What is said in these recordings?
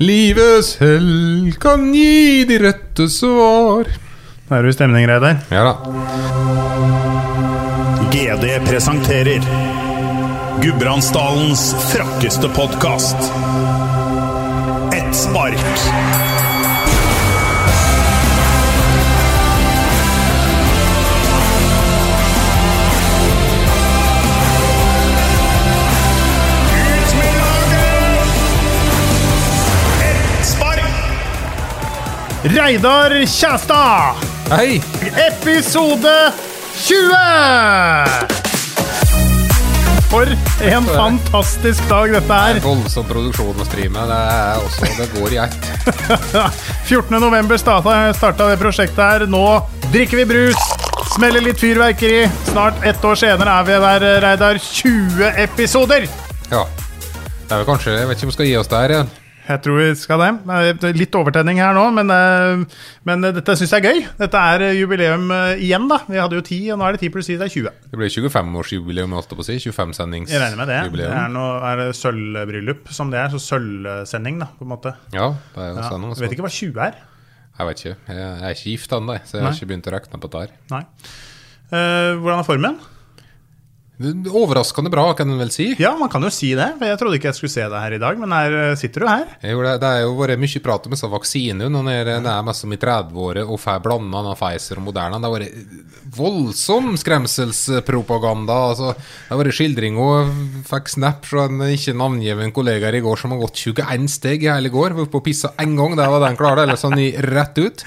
Livets hell kan gi de rette svar. Da er du i stemning, Reidar. Ja da. GD presenterer Gudbrandsdalens frakkeste podkast. Ett spark. Reidar Kjæstad! Hei! Episode 20! For en fantastisk dag dette Det er. er voldsom produksjon å streame. Det er også, det går i ett. 14. november starta, starta det prosjektet her. Nå drikker vi brus, smeller litt fyrverkeri. Snart ett år senere er vi der, Reidar. 20 episoder! Ja. Det er vel kanskje Jeg vet ikke om vi skal gi oss der igjen. Jeg tror vi skal det. Det Litt overtenning her nå, men, eh, men dette syns jeg er gøy. Dette er eh, jubileum eh, igjen, da. Vi hadde jo 10, og nå er det 10 pluss 10, det er 20. Det blir 25-årsjubileum, holdt jeg på å si. 25-sendingsjubileum. Jeg regner med det. Det er, noe, er det sølvbryllup som det er, så sølvsending, da, på en måte. Ja, det er jo Ja. noe. Jeg vet ikke hva 20 er. Jeg vet ikke. Jeg jeg er ikke gift ennå, så jeg har Nei. ikke begynt å regne på dette. her. Nei. Uh, hvordan er formen? Er Overraskende bra, kan en vel si. Ja, man kan jo si det. For jeg trodde ikke jeg skulle se deg her i dag, men her eh, sitter du her. Jo, det, det er jo vært mye prat om disse vaksinene. Når det er- mest som i 30-året og får blanda av Pfizer og Moderna. Det har vært voldsom skremselspropaganda. Altså, det har vært skildring og fikk snap fra en ikke navngiven kollega i går som har gått 21 steg i hele går. Var oppe og pissa én gang, der var den klar. Ellers sånn gikk rett ut.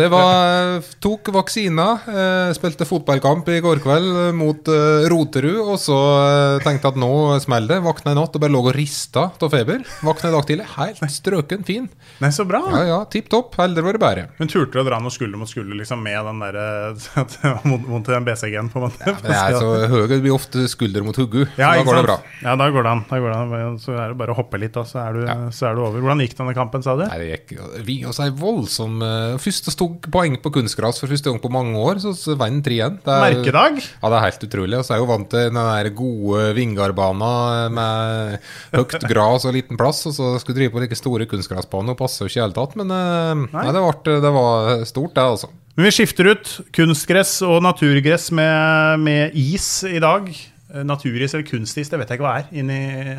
Det var Tok vaksiner. Eh, spilte fotballkamp i går kveld eh, mot eh, Roterud, og så eh, tenkte jeg at nå smeller det. Våkna i natt og bare lå og rista av feber. Våkna i dag tidlig, helt strøken fin. Nei, så bra. Ja, ja, tipp topp. Aldri vært bedre. Men turte du å dra noe skulder mot skulder liksom, med den derre mot, i den BCG-en, på en måte? Men det er så høy, blir ofte skulder mot huggu. Ja, da går det bra. Ja, da går det an. Da går det an. Så er det bare å hoppe litt, og så er, du, så er du over. Hvordan gikk denne kampen, sa du? Nei, det gikk Vi også er voldsom Først stod poeng på kunstgras for første gang på mange år, så, så vant 3-1. Er- Merkedag? Ja, det er helt utrolig. Og så er jo vant til den der gode Vingardbanen med høyt gras og liten plass, og så skulle drive på like store kunstgressbaner og passer jo ikke i det hele tatt. Men eh, nei. det, ble, det var stort, det, altså. Men vi skifter ut kunstgress og naturgress med, med is i dag. Naturis eller kunstis, det vet jeg ikke hva er inni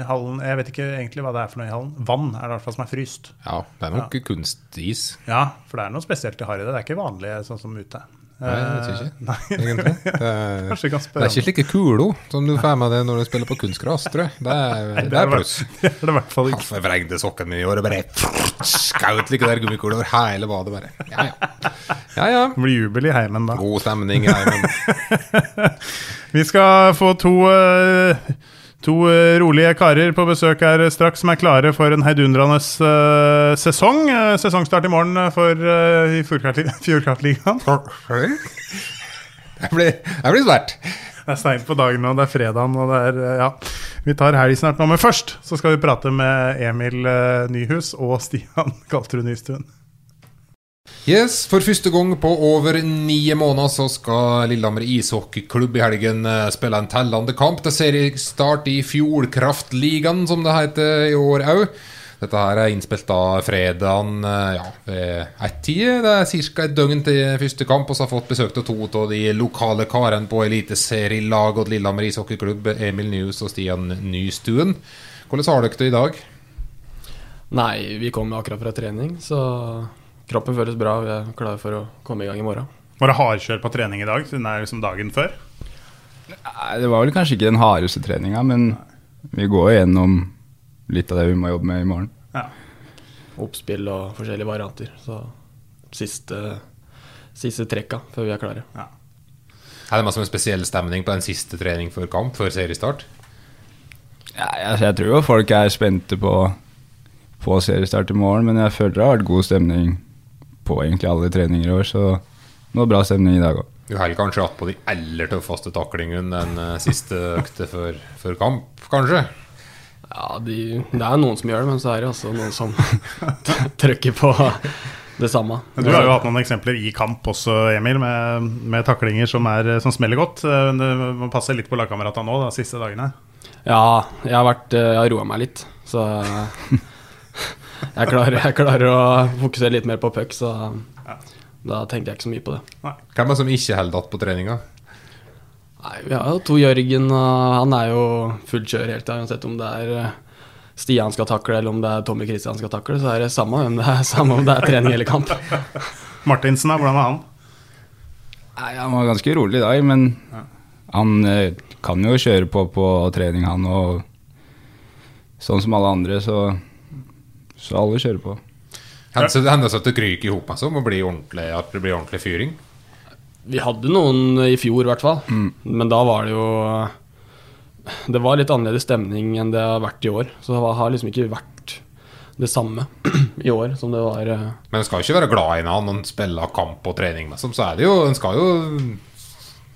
hallen. Jeg vet ikke egentlig hva det er for noe i hallen. Vann er det i hvert fall som er fryst. Ja, det er nok kunstis. Ja, for det er noe spesielt de har i det. Det er ikke vanlig sånn som ute. Nei, jeg ikke. Egentlig. Det er, det er ikke slike kulo som du får med deg når du spiller på kunstgras, tror jeg. Det er, det er pluss. Det er det i hvert fall ikke. Jeg vrengte sokken min i år og bare skaut like der gummikuler over hele badet. bare. Ja, ja. ja, ja. Det blir jubel i heimen da. God stemning. i heimen. Vi skal få to, eh, to eh, rolige karer på besøk her straks som er klare for en heidundrende uh, sesong. Eh, Sesongstart i morgen for uh, Fjordkraftligaen. det blir, det blir svært. Det er seint på dagen, nå, det er fredagen, og det er Ja. Vi tar helg snart nå, men først så skal vi prate med Emil Nyhus og Stian Galtrud Nystuen. Yes, For første gang på over ni måneder så skal Lillehammer ishockeyklubb i helgen eh, spille en tellende kamp til seriestart i Fjordkraftligaen, som det heter i år òg. Dette her er innspilt da fredagen eh, ja, ved ett-tid. Det er ca. et døgn til første kamp, og så har fått besøk av to av de lokale karene på eliteserielaget til Lillehammer ishockeyklubb, Emil Nyhus og Stian Nystuen. Hvordan har dere det i dag? Nei, vi kom akkurat fra trening, så kroppen føles bra. Vi er klare for å komme i gang i morgen. Var det hardkjør på trening i dag, siden det er liksom dagen før? Nei, det var vel kanskje ikke den hardeste treninga, men vi går gjennom litt av det vi må jobbe med i morgen. Ja. Oppspill og forskjellige varianter. Så siste, siste trekka før vi er klare. Er det masse en spesiell stemning på den siste trening før kamp, før seriestart? Ja, jeg, jeg tror jo folk er spente på på seriestart i morgen, men jeg føler det har vært god stemning på egentlig alle treninger i år, så det var bra stemning i dag òg. Du holder kanskje att på de aller tøffeste taklingene den eh, siste økte før, før kamp, kanskje? Ja, de, det er noen som gjør det, men så er det også noen som trykker på det samme. Du har jo hatt noen eksempler i kamp også, Emil, med, med taklinger som, er, som smeller godt. Du må passe litt på lagkameratene nå, de siste dagene. Ja, jeg har, vært, eh, jeg har roa meg litt, så jeg klarer, jeg klarer å fokusere litt mer på puck, så da tenker jeg ikke så mye på det. Hvem er det som ikke holder datt på treninga? Nei, Vi har jo to Jørgen, og han er jo fullt kjør helt til uansett om det er eh, Stian skal takle, eller om det er Tommy Kristian skal takle, så er det samme om det er, samme om det er trening eller kamp. Martinsen, da, hvordan er han? Nei, Han var ganske rolig i dag, men han eh, kan jo kjøre på på trening, han. Og sånn som alle andre, så, så alle kjører på. Hender det hender det at det kryker i hop altså, og ordentlig, at det blir ordentlig fyring? Vi hadde noen i fjor, i hvert fall. Men da var det jo Det var litt annerledes stemning enn det har vært i år. Så det har liksom ikke vært det samme i år som det var eh, Men en skal jo ikke være glad i en annen når en spiller kamp og trening, liksom. Så er det jo En skal jo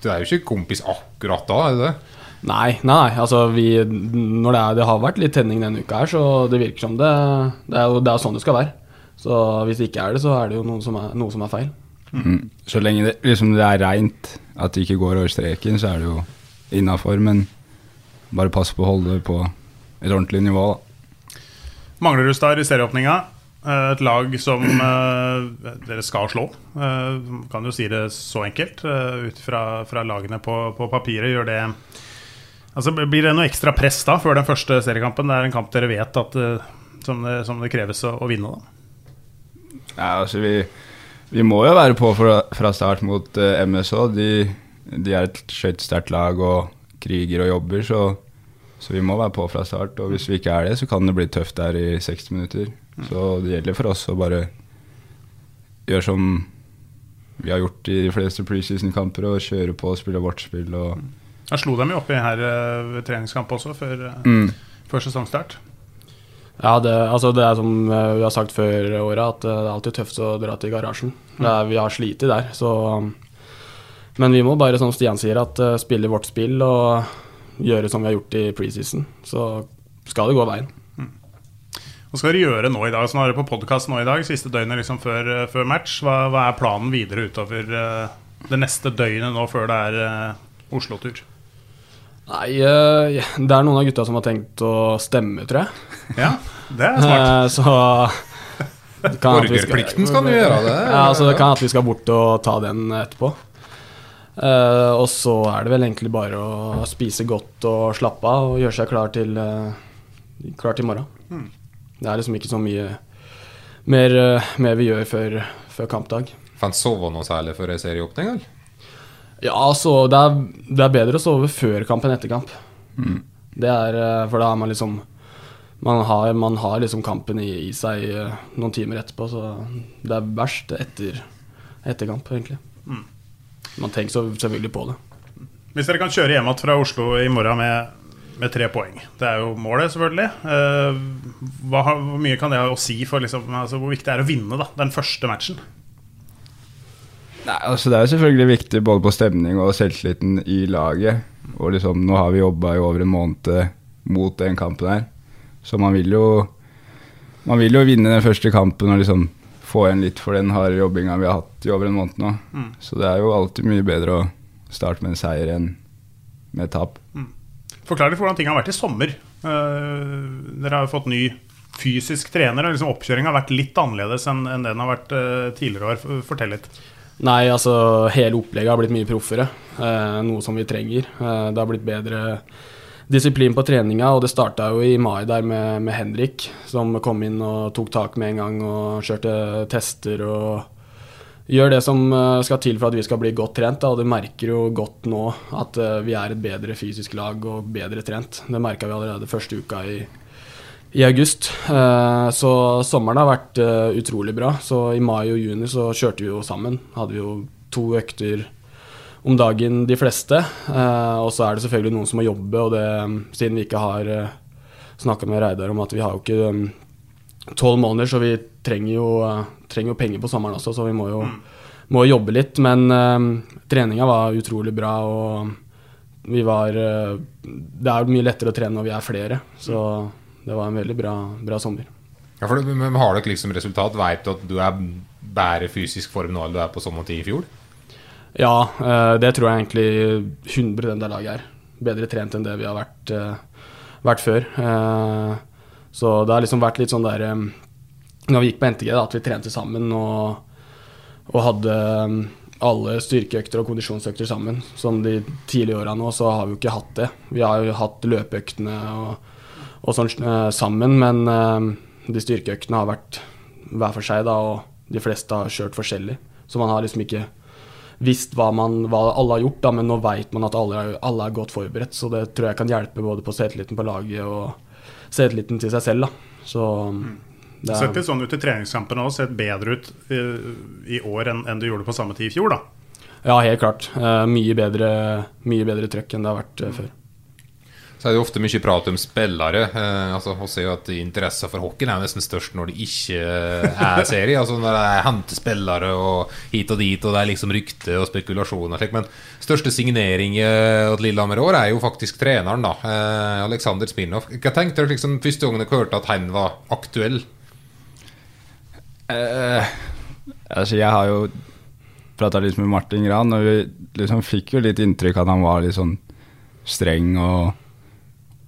Det er jo ikke kompis akkurat da, er det det? Nei, nei, altså vi Når det, er, det har vært litt tenning denne uka her, så det virker som det Det er jo det er sånn det skal være. Så hvis det ikke er det, så er det jo noe som er, noe som er feil. Mm. Så lenge det, liksom det er reint, at det ikke går over streken, så er det jo innafor. Men bare pass på å holde det på et ordentlig nivå, da. Manglerudstad i serieåpninga. Eh, Et lag som eh, dere skal slå. Eh, Kan jo si det så enkelt. eh, Ut fra, fra lagene på, på papiret. Gjør det Altså Blir det noe ekstra press da før den første seriekampen? Det er en kamp dere vet at, eh, som, det, som det kreves å, å vinne, da. Ja, altså vi, vi må jo være på fra, fra start mot uh, MSH. De, de er et skøytesterkt lag og kriger og jobber, så, så vi må være på fra start. Og hvis vi ikke er det, så kan det bli tøft der i 60 minutter. Så det gjelder for oss å bare gjøre som vi har gjort i de fleste preseason-kamper, og kjøre på og spille vårt spill. Og, Jeg slo dem jo oppi her eh, ved treningskamp også, før, eh, Mm. før sesongstart. Ja, det, altså det er som eh, vi har sagt før året, at det er alltid tøft å dra til garasjen. Det er, vi har slitt der, så Men vi må bare, som Stian sier, at spille vårt spill og gjøre som vi har gjort i preseason. Så skal det gå veien. Hva skal dere gjøre nå i dag? Så nå er dere på podkast nå i dag, siste døgnet liksom før, før match. Hva, hva er planen videre utover det neste døgnet nå før det er Oslo-tur? Nei, eh, det er noen av gutta som har tenkt å stemme, tror jeg. Ja, det er smart. Eh, så kan Borgerplikten skal du gjøre, det. Ja, så det kan at vi skal bort og ta den etterpå. Eh, og så er det vel egentlig bare å spise godt og slappe av og gjøre seg klar til, klar til morgen. Mm. Det er liksom ikke så mye mer, mer vi gjør før, før kampdag. Fant sove noe særlig før serieåpning, eller? Ja, altså, det er, det er bedre å sove før kamp enn etter kamp. Mm. Det er, eh, for da er man liksom Man har, man har liksom kampen i, i seg eh, noen timer etterpå, så det er verst etter, etter kamp, egentlig. Mm. Man tenker så selvfølgelig på det. Hvis dere kan kjøre hjem igjen fra Oslo i morgen med, med tre poeng Det er jo målet, selvfølgelig. Eh, hva, hvor mye kan det ha å si for liksom, altså, hvor viktig det er å vinne da, den første matchen? Nei, altså Det er jo selvfølgelig viktig både på stemning og selvtilliten i laget. Og liksom, Nå har vi jobba i over en måned mot den kampen her. Så man vil jo Man vil jo vinne den første kampen og liksom få igjen litt for den harde jobbinga vi har hatt i over en måned nå. Mm. Så det er jo alltid mye bedre å starte med en seier enn med tap. Mm. Forklar litt hvordan ting har vært i sommer. Uh, dere har jo fått ny fysisk trener. og Liksom Oppkjøringa har vært litt annerledes enn enn det den har vært uh, tidligere år. Fortell litt. Nei, altså hele opplegget har blitt mye proffere, eh, noe som vi trenger. Eh, det har blitt bedre disiplin på treninga, og det starta jo i mai der med, med Henrik, som kom inn og tok tak med en gang og kjørte tester og gjør det som eh, skal til for at vi skal bli godt trent. Og du merker jo godt nå at eh, vi er et bedre fysisk lag og bedre trent. Det merka vi allerede første uka i, i august. Eh, så sommeren har vært eh, utrolig bra. Så i mai og juni så kjørte vi jo sammen. Hadde vi jo to økter om dagen, de fleste. Eh, og så er det selvfølgelig noen som må jobbe, og det, siden vi ikke har snakka med Reidar om at vi har jo ikke tolv måneder, så vi trenger jo, trenger jo penger på sommeren også, så vi må jo må jobbe litt. Men treninga var utrolig bra, og vi var Det er mye lettere å trene når vi er flere, så det var en veldig bra, bra sommer. Ja, for du, men Har dere liksom resultat? Veit du at du er bedre fysisk form nå enn du er på sommertid i fjor? Ja, eh, det tror jeg egentlig 100 av laget er. Bedre trent enn det vi har vært, eh, vært før. Eh, Så det har liksom vært litt sånn der Når vi gikk på NTG, da, at vi trente sammen og, og hadde alle styrkeøkter og kondisjonsøkter sammen. Som de tidlige åra nå, så har vi jo ikke hatt det. Vi har jo hatt løpeøktene og, og sånn eh, sammen, men eh, de styrkeøktene har vært hver for seg, da, og de fleste har kjørt forskjellig. Så man har liksom ikke visst hva, man, hva alle har gjort, da, men nå vet man at alle, er- alle er godt forberedt. Så det tror jeg kan hjelpe både på selvtilliten på laget og selvtilliten til seg selv. Da. Så det Det er, sett litt sånn ut i treningskampene òg. Sett bedre ut i, i år enn, enn du gjorde på samme tid i fjor, da. ja, helt klart. Eh, mye, bedre, mye bedre trøkk enn det har vært eh, før. Så er det jo ofte mye prat om spillere. Eh, altså, Vi ser jo at interessen for hockeyen er nesten størst når det ikke er serie. altså Når det er hentespillere og hit og dit, og det er liksom rykte og spekulasjoner. Men største signering til Lillehammer i år er jo faktisk treneren, da. Eh, Alexander Spinoff Hva tenkte dere liksom, første gangen dere hørte at han var aktuell? Eh, altså jeg har jo prata litt med Martin Gran, og vi liksom fikk jo litt inntrykk at han var litt sånn streng og,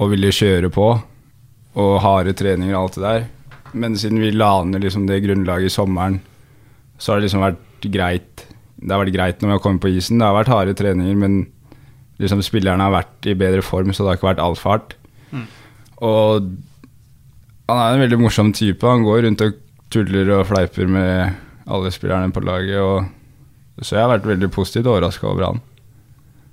og ville kjøre på. Og harde treninger og alt det der. Men siden vi la ned liksom det grunnlaget i sommeren, så har det liksom vært greit. Det har vært greit når vi har kommet på isen. Det har vært harde treninger, men liksom spillerne har vært i bedre form, så det har ikke vært altfor hardt. Og han er en veldig morsom type. Han går rundt og tuller og fleiper med alle spillerne på laget. Og, så jeg har vært veldig positivt overraska over han.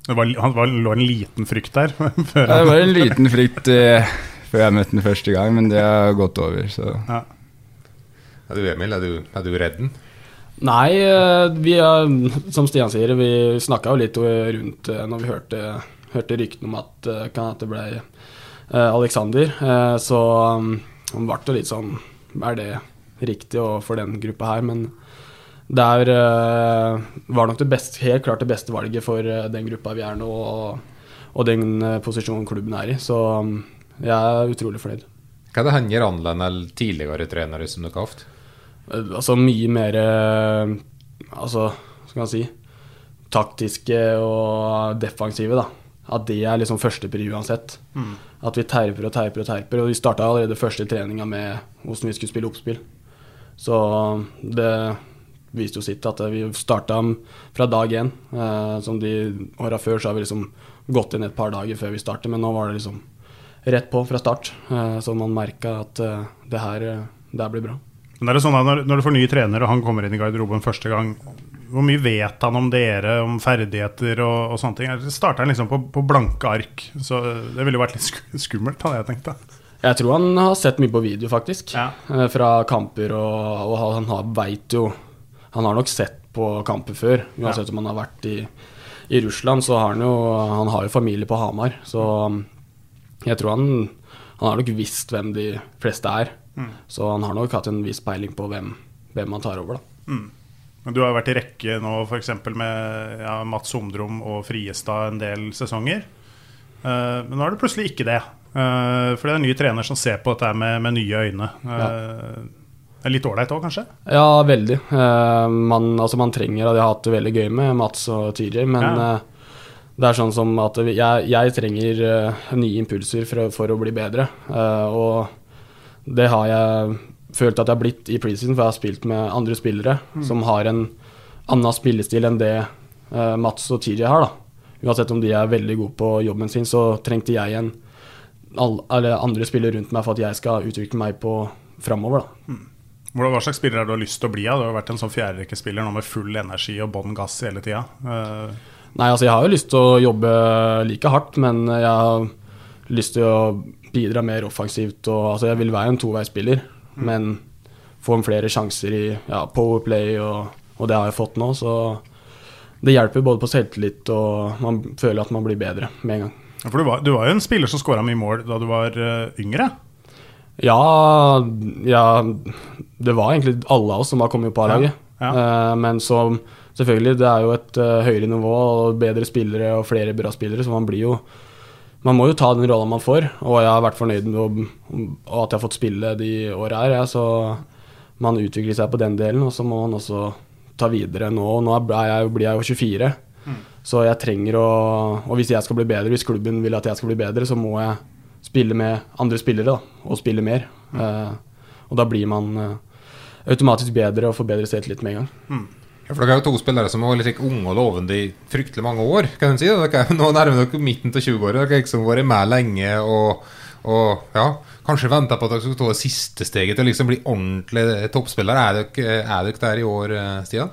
Det var, han var, lå en liten frykt der. før Det var en liten frykt eh, før jeg møtte den første gang, men det har gått over. Så. Ja. Er du Emil? Er du, er du redd den? Nei, eh, vi er, som Stian sier, vi snakka jo litt rundt eh, når vi hørte, hørte ryktene om at eh, kan at det ble Alexander. Så han ble jo litt sånn Er det riktig og for den gruppa her? Men det er, eh, var nok det beste, helt klart det beste valget for eh, den gruppa vi er nå, og, og den eh, posisjonen klubben er i. Så um, jeg er utrolig fornøyd. Hva er det han gjør annerledes enn tidligere trenere som dere har hatt? Altså mye mer Altså, hva skal man si Taktiske og defensive, da. At det er liksom førstepri uansett. At vi terper og terper og terper. Og vi starta allerede første treninga med hvordan vi skulle spille oppspill. Så det viste jo sitt at vi starta fra dag én. Eh, som de åra før så har vi liksom gått inn et par dager før vi startet, men nå var det liksom rett på fra start. Eh, så man merka at eh, det her det her blir bra. Men er det sånn at når, når du får ny trener, og han kommer inn i garderoben første gang, hvor mye vet han om dere, om ferdigheter og, og sånne ting? Starter han liksom på, på blanke ark? Så det ville jo vært litt skummelt, hadde jeg tenkt. da. Jeg tror han har sett mye på video, faktisk. Ja. Fra kamper, og, og han veit jo Han har nok sett på kamper før. Uansett om han har vært i, i Russland, så har han jo Han har jo familie på Hamar. Så um, jeg tror han Han har nok visst hvem de fleste er. Så han har nok hatt en viss peiling på hvem, hvem han tar over, da. Men Du har vært i rekke nå f.eks. med ja, Mats Omdrom og Friestad en del sesonger. Uh, men nå er det plutselig ikke det. Uh, for det er en ny trener som ser på dette med, med nye øyne. Eh, Det er litt ålreit òg, kanskje? Ja, veldig. Eh, man, altså man trenger at Jeg har hatt det veldig gøy med Mats og TJ, men Ja. eh, det er sånn som at jeg, jeg trenger eh, nye impulser for, for å bli bedre. Og det har jeg følt at jeg har blitt i preseason, for jeg har spilt med andre spillere som har en annen spillestil enn det Mats og TJ har. da. Uansett om de er veldig gode på jobben sin, så trengte jeg en all, eller andre spillere rundt meg for at jeg skal utvikle meg på framover. da. Hvordan, hva slags spiller er du har lyst til å bli? Ja? Du har vært en sånn fjerderekkespiller nå med full energi og bånn gass hele tida. Uh. Nei, altså jeg har jo lyst til å jobbe like hardt, men jeg har lyst til å bidra mer offensivt. Og, altså jeg vil være en toveisspiller, men få flere sjanser i ja, powerplay, og, og det har jeg fått nå. Så det hjelper både på selvtillit, og man føler at man blir bedre med en gang. for du var, du var jo en spiller som skåra mye mål da du var eh, yngre. Ja, ja, det var egentlig alle av oss som var kommet på A-laget. Ja, Eh, men så selvfølgelig, det er jo et eh, høyere nivå og bedre spillere og flere bra spillere, så man blir jo Man må jo ta den rolla man får, og jeg har vært fornøyd med å, at jeg har fått spille de åra her. Ja, så man utvikler seg på den delen, og så må man også ta videre nå. Nå jeg, blir jeg jo 24, så jeg trenger å Og hvis jeg skal bli bedre, hvis klubben vil at jeg skal bli bedre, så må jeg spille med andre spillere da, og spille mer. Eh, og da blir man eh, automatisk bedre og får bedre selvtillit med en gang. Ja, for Dere er jo to spillere som vært like unge og lovende i fryktelig mange år. kan en si. Dere er jo nå nærmer dere midten til 20-åra. Dere har liksom vært med lenge og, og ja, kanskje venta på at dere skulle ta det siste steget til å liksom bli ordentlig toppspiller. Er dere, er dere der i år, eh, Stian?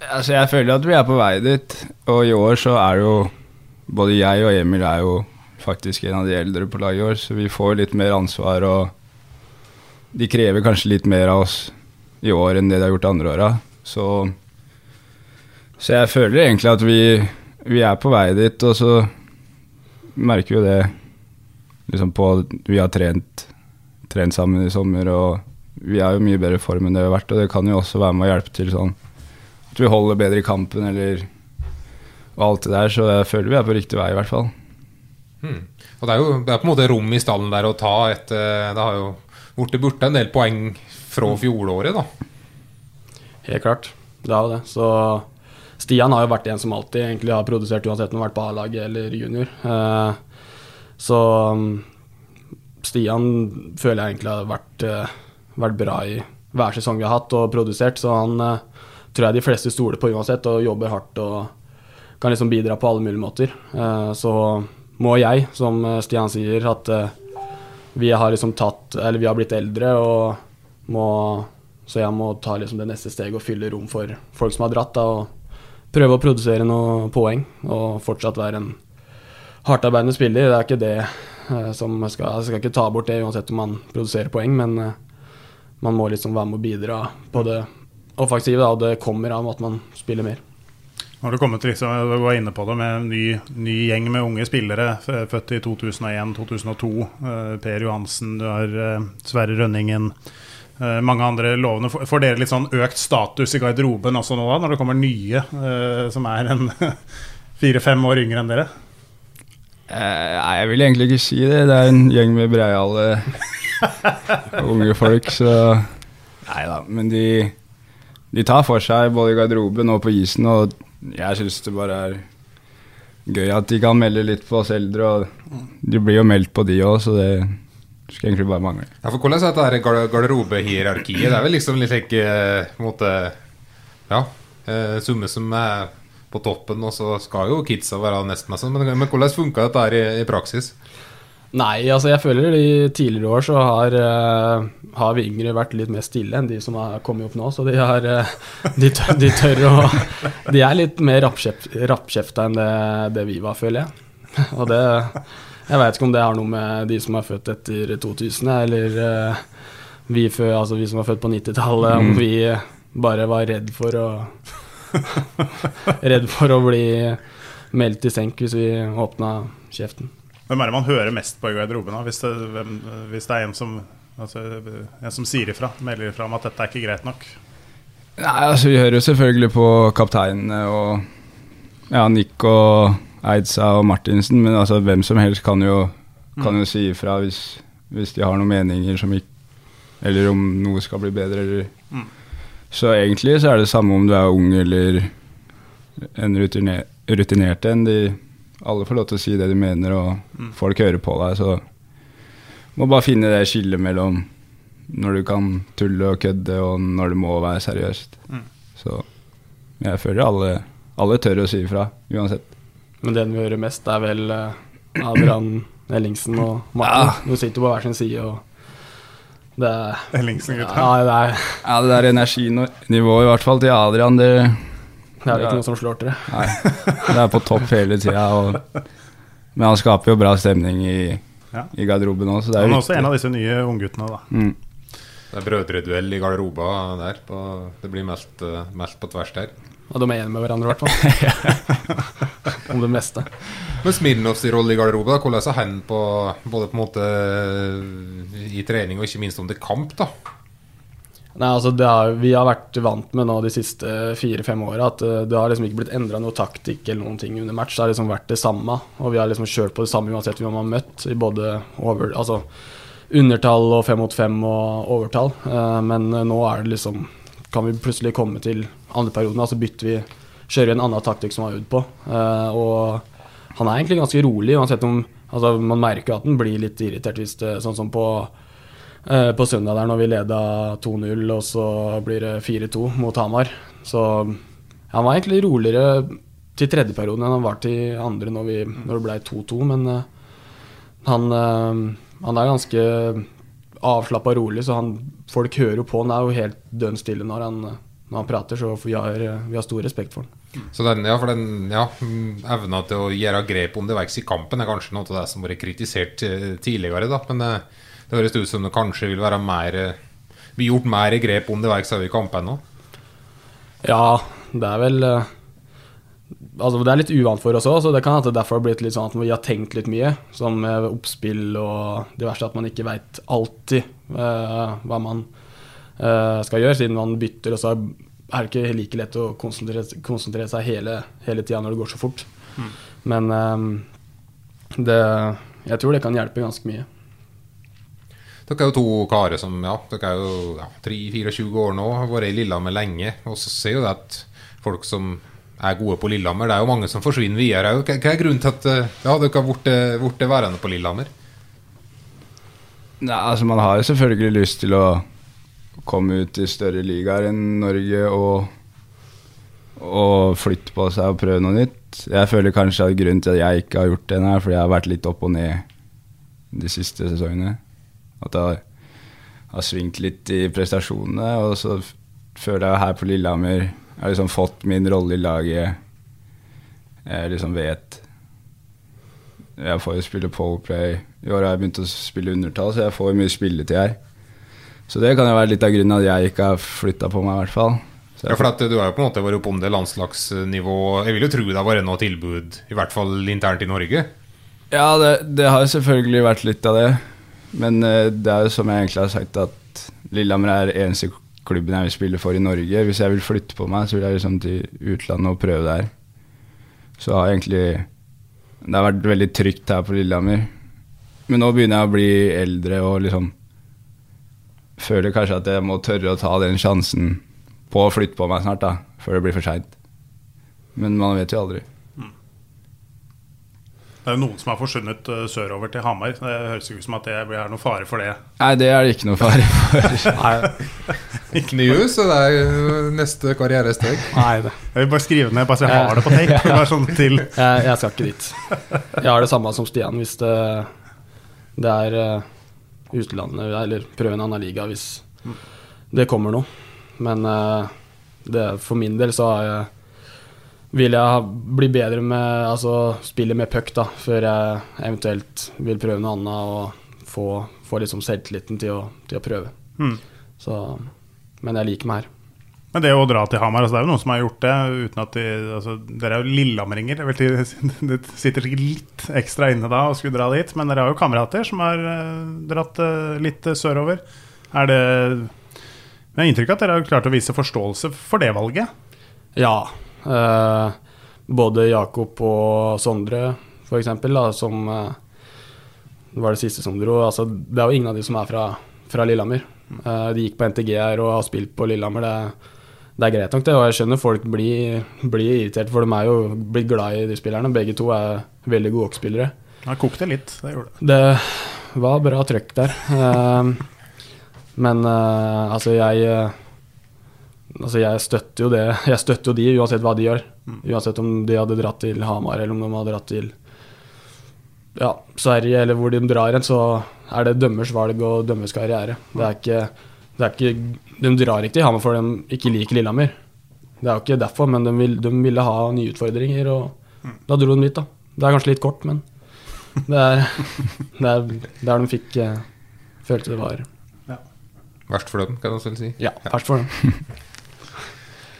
Altså, jeg føler at vi er på vei dit, og i år så er jo Både jeg og Emil er jo faktisk en av de eldre på laget i år, så vi får litt mer ansvar, og de krever kanskje litt mer av oss i år enn det de har gjort andre åra. Så, så jeg føler egentlig at vi, vi er på vei dit, og så merker vi jo det liksom på at Vi har trent, trent sammen i sommer, og vi er jo mye bedre i form enn det vi har vært, og det kan jo også være med å hjelpe til sånn at vi holder bedre i kampen, eller og alt det der, så jeg føler vi er på riktig vei, i hvert fall. Hmm. Og det er jo det er på en måte rom i stallen der å ta et eh, Det har jo blitt borte en del poeng fra fjoråret, da. Helt klart. Det er jo det. Så Stian har jo vært en som alltid egentlig har produsert uansett om han har vært på A-laget eller junior. Eh, så um, Stian føler jeg egentlig har vært, eh, vært bra i hver sesong vi har hatt og produsert, så han tror jeg de fleste stoler på uansett og jobber hardt og kan liksom bidra på alle mulige måter. Så må jeg, som eh, Stian sier, at eh, vi har liksom tatt Eller vi har blitt eldre og må Så jeg må ta liksom det neste steget og fylle rom for folk som har dratt, da, og prøve å produsere noen poeng og fortsatt være en hardtarbeidende spiller. Det er ikke det eh, som skal Jeg skal ikke ta bort det uansett om man produserer poeng, men man må liksom være med å bidra på det offensive, og det kommer av at man spiller mer. Har du kommet liksom, du var inne på det med en ny, ny gjeng med unge spillere, født i 2001-2002. Eh, per Johansen, du har eh, Sverre Rønningen, eh, mange andre lovende. Får- dere litt sånn økt status i garderoben også nå, da, når det kommer nye som er en fire-fem år yngre enn dere? Nei, jeg vil egentlig ikke si det. Det er en gjeng med breiale unge folk, så Nei da. Men de, de tar for seg både i garderoben og på isen, og jeg syns det bare er gøy at de kan melde litt på oss eldre, og de blir jo meldt på de òg, så det skulle egentlig bare mangle. Ja, for Hvordan er dette garderobehierarkiet? Det er vel liksom litt like eh, på en måte Ja, eh, summe som er på toppen, og så skal jo kidsa være nesten Men, men hvordan funka dette her i, i praksis? Nei, altså jeg føler i tidligere år så har, uh, har vi yngre vært litt mer stille enn de som har kommet opp nå. Så de, har, uh, de, tør, de tør å De er litt mer rappkjefta enn det, det vi var, føler jeg. Og det Jeg veit ikke om det har noe med de som er født etter 2000, eller uh, vi, før, altså vi som er født på 90-tallet, om Mm. vi bare var redd for å Redd for å bli meldt i senk hvis vi åpna kjeften. Hvem er det man hører mest på i garderoben? da? Hvis det, hvem, hvis det er en som, altså, en som sier ifra, melder ifra om at dette er ikke greit nok? Nei, altså Vi hører jo selvfølgelig på kapteinene og ja, Nick og Eidsa og Martinsen, men altså hvem som helst kan jo, kan jo si ifra hvis, hvis de har noen meninger som ikke Eller om noe skal bli bedre, eller Mm. Så egentlig så er det samme om du er ung eller en rutine- rutinert en. De, alle får lov til å si det de mener, og Mm. folk hører på deg, så må bare finne det skillet mellom når du kan tulle og kødde, og når det må være seriøst. Mm. Så jeg føler alle, alle tør å si ifra, uansett. Men den vi hører mest, er vel eh, Adrian Ellingsen og Martin. du sitter på hver sin side, og det er Ellingsen-gutta. Ja, det er, Ja, det er energinivået, i hvert fall til Adrian, det, det er ikke noe som slår til det. nei, det er på topp hele tida. Men han skaper jo bra stemning i, Ja. i garderoben òg, så det er Han er også en av disse nye ungguttene, da. Mm. Det er brødreduell i garderoba der. På, det blir meldt, eh, meldt på tvers der. Og de er enige med hverandre, i hvert fall. Om det meste. Men Smirnovs rolle i garderoben, da, hvordan er han på både på en måte i trening og ikke minst om det kamp? da? Nei, altså har, Vi har vært vant med nå de siste fire-fem åra at uh, det har liksom ikke blitt endra noe taktikk eller noen ting under match. Det har liksom vært det samme. Og vi har liksom kjørt på det samme uansett hvem man har møtt, i både over, altså, undertall og fem mot fem og overtall. Uh, men nå er det liksom Kan vi plutselig komme til andre perioden, så bytter vi Kjører vi en annen taktikk som vi har øvd på. og han er egentlig ganske rolig, uansett om altså, Man merker at han blir litt irritert hvis det sånn som på Eh, på søndag der når vi leda 2-0, og så blir det 4-2 mot Hamar. Så han var egentlig roligere til tredje perioden enn han var til andre når, vi, når det ble 2-2, men uh, han, uh, han, er ganske avslappa rolig, så han, folk hører jo på. Han er jo helt dønn stille når han, når han prater, så vi har, vi har, stor respekt for han. Så den, ja, for den ja, evna til å gjøre grep om det underveis i kampen er kanskje noe av det som har vært kritisert tidligere, da. Men det høres ut som det kanskje vil være mer bli gjort mer grep underveis i kampen nå? Ja, det er vel eh, Altså, det er litt uvant for oss òg, så det kan hende derfor har blitt litt sånn at vi har tenkt litt mye. Som med oppspill og diverse, at man ikke veit alltid uh, hva man uh, skal gjøre, siden man bytter. Og så er det ikke like lett å konsentrere, konsentrere seg hele, hele tida når det går så fort. Mm. Men um, det, jeg tror det kan hjelpe ganske mye. Dere er jo to karer som ja, dere er jo ja, 3-24 år nå, har vært i Lillehammer lenge. Og så ser jo det at folk som er gode på Lillehammer, det er jo mange som forsvinner videre. Hva er grunnen til at eh, ja, dere har blitt eh, værende på Lillehammer? Nei, altså Man har jo selvfølgelig lyst til å komme ut i større ligaer enn Norge og, og flytte på seg og prøve noe nytt. Jeg føler kanskje at grunnen til at jeg ikke har gjort det, er fordi jeg har vært litt opp og ned de siste sesongene. At jeg har, har svingt litt i prestasjonene. Og så føler jeg her på Lillehammer Jeg har liksom fått min rolle i laget. Jeg liksom vet Jeg får jo spille powerplay. I år har jeg begynt å spille undertall, så jeg får mye spilletid her. Så det kan jo være litt av grunnen at jeg ikke har flytta på meg, i hvert fall. Ja, for at Du har jo på en måte vært oppe om det landslagsnivå. Jeg vil jo tro det har vært noe tilbud, i hvert fall internt i Norge? Ja, det, det har selvfølgelig vært litt av det. Men uh, det er jo som jeg egentlig har sagt, at Lillehammer er eneste klubben jeg vil spille for i Norge. Hvis jeg vil flytte på meg, så vil jeg liksom til utlandet og prøve der. Så har jeg egentlig Det har vært veldig trygt her på Lillehammer. Men nå begynner jeg å bli eldre og liksom føler kanskje at jeg må tørre å ta den sjansen på å flytte på meg snart, da, før det blir for seint. Men man vet jo aldri. Det er jo noen som har forsvunnet uh, sørover til Hamar. Det høres ikke ut som at det er noe fare for det. Nei, det er det ikke noe fare for. ikke New, så det er neste karrieresteg. Nei, det. Jeg vil bare skrive ned, bare så jeg har det på tape. Bare sånn til. Jeg, jeg, skal ikke dit. Jeg har det samme som Stian hvis det, det er uh, utlandet, eller prøve en annen liga hvis det kommer noe. Men uh, det, for min del så har jeg vil jeg bli bedre med altså spillet med puck da, før jeg eventuelt vil prøve noe annet og få, få liksom selvtilliten til å, til å prøve. Mm. Så, men jeg liker meg her. Men det å dra til Hamar, altså det er jo noen som har gjort det uten at de altså, Dere er jo lillehammeringer. Det sitter sikkert litt ekstra inne da å skulle dra dit, men dere har jo kamerater som har uh, dratt uh, litt uh, sørover. Er det har inntrykk at dere har klart å vise forståelse for det valget? Ja, både Jakob og Sondre, f.eks., som det var det siste som dro. Altså, det er jo ingen av de som er fra, fra Lillehammer. Uh, de gikk på NTG her og har spilt på Lillehammer. Det, det, er greit nok, det. Og jeg skjønner folk blir, blir irritert, for de er jo blitt glad i de spillerne. Begge to er veldig gode hockeyspillere. Det kokte litt, det gjorde det. Det var bra trøkk der. men altså, jeg Altså jeg støtter jo det Jeg støtter jo de uansett hva de gjør. Mm. Uansett om de hadde dratt til Hamar eller om de hadde dratt til ja, Sverige eller hvor de drar hen, så er det dømmers valg og dømmers karriere. Det er ikke, det er ikke De drar ikke til Hamar fordi de ikke liker Lillehammer. Det er jo ikke derfor, men de, vil, de ville ha nye utfordringer, og mm. da dro de dit, da. Det er kanskje litt kort, men det er, det er der de fikk eh, følte det var ja. Verst for dem, kan man selv si. Ja, verst for dem.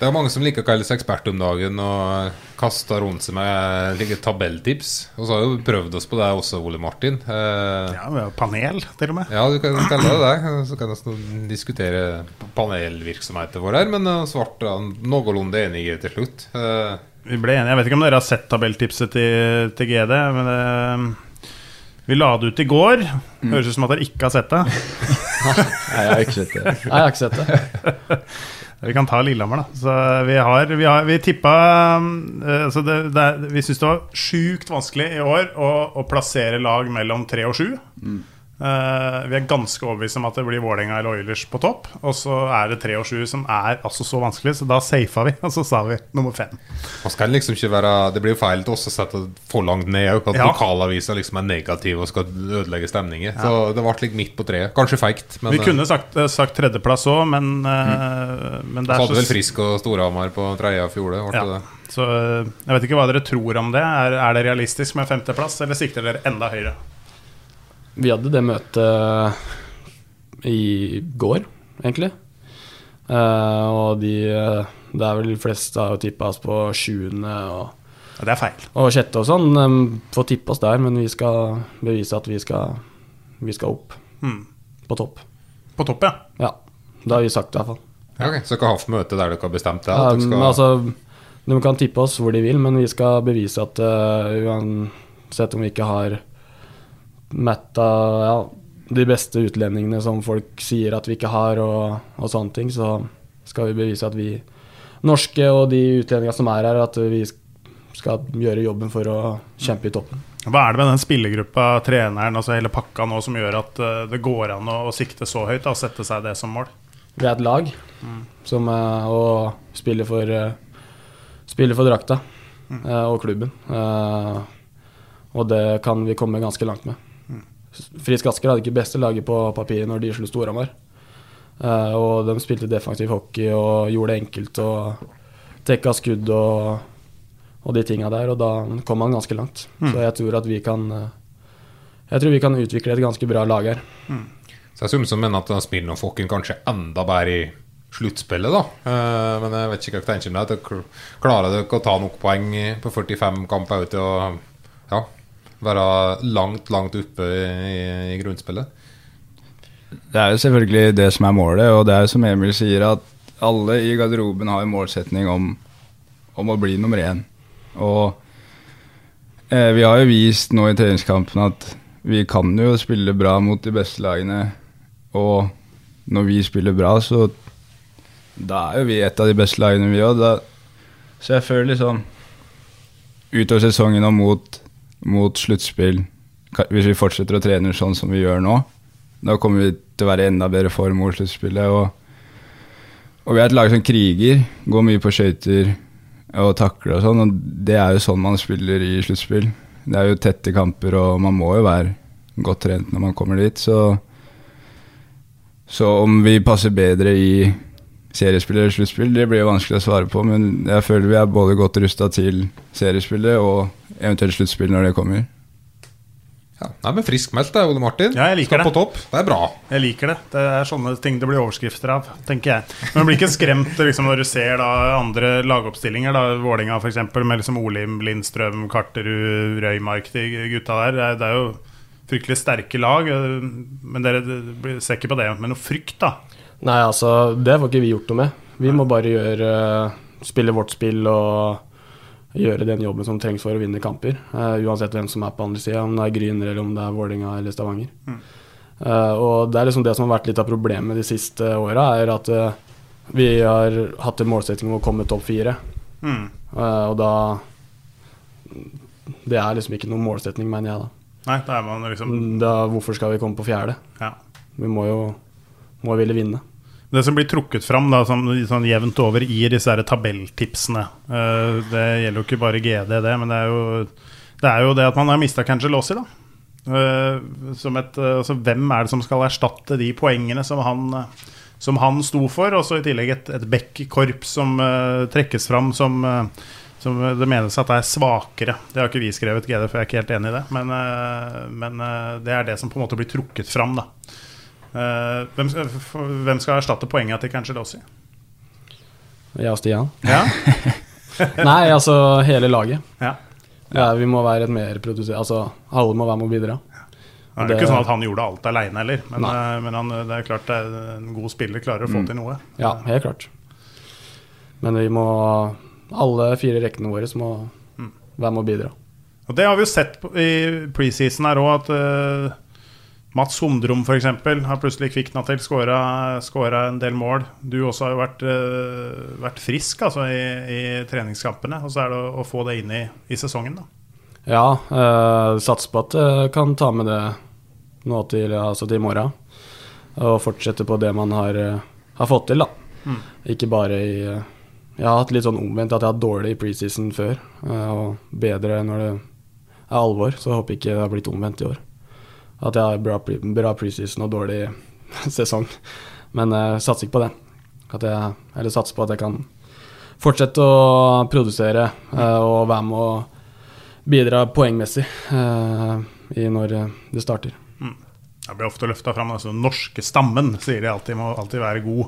Det er mange som liker å kalle seg ekspert om dagen og kaster rundt seg med like tabelltips. Og så har vi prøvd oss på det også, Ole Martin. Eh, Ja, vi har panel, til og med. ja, du kan kalle det det. Så kan vi diskutere panelvirksomheten vår her, men eh, svart er noenlunde enige til slutt. Eh, Vi ble enige. Jeg vet ikke om dere har sett tabelltipset til, til GD, men det, vi la det ut i går. Høres ut som at dere ikke har sett det. Nei, jeg har ikke sett det. Nei, jeg har ikke sett det. Vi kan ta Lillehammer, da. Så vi har, vi har vi tippa altså det, det, Vi syns det var sjukt vanskelig i år å, å plassere lag mellom tre og sju. Eh, vi er ganske overbevist om at det blir Vålerenga eller Oilers på topp. Og så er det tre og sju som er altså så vanskelig, så da safa vi, og så sa vi nummer fem. Man skal liksom ikke være Det blir jo feil til oss å sette for langt ned òg, at Ja. lokalaviser liksom er negative og skal ødelegge stemningen. Så det ble litt midt på treet. Kanskje feigt, men vi kunne sagt, eh, sagt tredjeplass òg, men, eh, men det Så er hadde vel Frisk og Storhamar på tredje og fjorde. ble Ja. det. Så eh, jeg vet ikke hva dere tror om det. Er, er det realistisk med femteplass, eller sikter dere enda høyere? Vi hadde det møtet i går, egentlig. Eh, og de eh, Det er vel de fleste har jo tippa oss på sjuende og, Ja, Det er feil. og sjette og sånn. Um, får tippe oss der, men vi skal bevise at vi skal, vi skal opp Mm. på topp. På topp, ja. Ja. Det har vi sagt, i hvert fall. Ja, ok. Så dere har hatt møte der dere har bestemt det? At dere Um, skal... altså, de kan tippe oss hvor de vil, men vi skal bevise at uh, uansett om vi ikke har matta ja, de beste utlendingene som folk sier at vi ikke har, og, og sånne ting, så skal vi bevise at vi norske og de utlendingene som er her, at vi skal gjøre jobben for å kjempe i toppen. Hva er det med den spillergruppa, treneren, altså hele pakka nå som gjør at eh, det går an å, å sikte så høyt og sette seg det som mål? Vi er et lag som uh, og spiller for, uh, spiller for drakta mm. og klubben. Eh, og det kan vi komme ganske langt med. Frisk Asker hadde ikke beste laget på papiret når de slo Storhamar. Uh, og de spilte defensiv hockey og gjorde det enkelt og tekka skudd og, og de tinga der, og da kom man ganske langt. Mm. Så jeg tror at vi kan eh, Jeg tror vi kan utvikle et ganske bra lag her. Så jeg synes som mener at spiller og Fokken kanskje enda bedre i sluttspillet, da. Uh, men jeg vet ikke hva jeg tenker om det. Klarer dere å ta nok poeng på 45 kamper ut til å ja, være langt, langt oppe i, i grunnspillet? Det er jo selvfølgelig det som er målet, og det er jo som Emil sier, at alle i garderoben har en målsetning om, om å bli nummer én. Og eh, vi har jo vist nå i treningskampen at vi kan jo spille bra mot de beste lagene. Og når vi spiller bra, så da er jo vi et av de beste lagene, vi òg. Så jeg føler liksom utover sesongen og mot, mot sluttspill, hvis vi fortsetter å trene sånn som vi gjør nå, da kommer vi til å være i enda bedre form mot sluttspillet. Og, og vi er et lag som kriger, går mye på skøyter og takler og sånn. Og det er jo sånn man spiller i sluttspill. Det er jo tette kamper, og man må jo være godt trent når man kommer dit. Så, så om vi passer bedre i seriespill eller sluttspill, det blir jo vanskelig å svare på. Men jeg føler vi er både godt rusta til seriespillet og eventuelt sluttspill når det kommer. Ja, Nei, men Friskmeldt, det, Ole Martin. Ja, jeg liker Skal det. på topp. Det er bra. Jeg liker det. Det er sånne ting det blir overskrifter av, tenker jeg. Men blir ikke skremt liksom, når du ser da, andre lagoppstillinger, da, Vålinga f.eks., med liksom Olim, Lindstrøm, Karterud, Røymark, de gutta der. Det er, det er jo fryktelig sterke lag, men dere dere ser ikke på det med noe frykt, da. Nei, altså, det får ikke vi gjort noe med. Vi må bare gjøre spille vårt spill og gjøre den jobben som trengs for å vinne kamper. Uh, uansett hvem som er på andre sida, om det er Gryner eller om det er Vålerenga eller Stavanger. Eh, og det er liksom det som har vært litt av problemet de siste åra, er at uh, vi har hatt en målsetting om å komme topp fire. Mm. Og da Det er liksom ikke noen målsetning, mener jeg da. Nei, da er man liksom da. Hvorfor skal vi komme på fjerde? Ja. Vi må jo må ville vinne. Det som blir trukket fram da, sånn, sånn jevnt over i disse her tabelltipsene uh, Det gjelder jo ikke bare GD, det, men det er jo det, er jo det at man har mista Cangelossi, da. Uh, et, eh, altså, hvem er det som skal erstatte de poengene som han, som han sto for? Og så i tillegg et, et Beck-korps som uh, trekkes fram som som det menes at er svakere. Det har ikke vi skrevet, GD, for jeg er ikke helt enig i det. Men, men det er det som på en måte blir trukket fram, da. Eh, hvem, skal, hvem skal erstatte poenget til Cancelossi? Jeg og Stian. Ja. Nei, altså hele laget. Ja. Ja, vi må være et mer produsert Altså, alle må være med og bidra. Det er jo Det- ikke sånn at han gjorde alt aleine heller, men, eh, men han, det er klart er en god spiller klarer å få Mm. til noe. Ja, helt klart. Men vi må Alle fire rekkene våre må være med og bidra. Og Det har vi jo sett i preseason her òg, at eh, Mats Humdrum f.eks. har plutselig kvikna til, skåra en del mål. Du også har jo vært, eh, vært frisk altså, i, i treningskampene. Og så er det å, å få det inn i, i sesongen, da. Ja, uh, satser på at jeg kan ta med det nå til, altså til i morgen. Og fortsette på det man har, eh, har fått til, da. Mm. Ikke bare i eh, Jeg har hatt litt sånn omvendt at jeg har hatt dårlig i preseason før, eh, og bedre når det er alvor. Så jeg håper ikke det har blitt omvendt i år. At jeg har bra, bra preseason og dårlig sesong. Men jeg satser ikke på det. Jeg, eller satser på at jeg kan fortsette å produsere eh, og være med å bidra poengmessig eh, når eh, det starter. Jeg blir ofte løfta fram. Altså, norske stammen sier de alltid må alltid være god.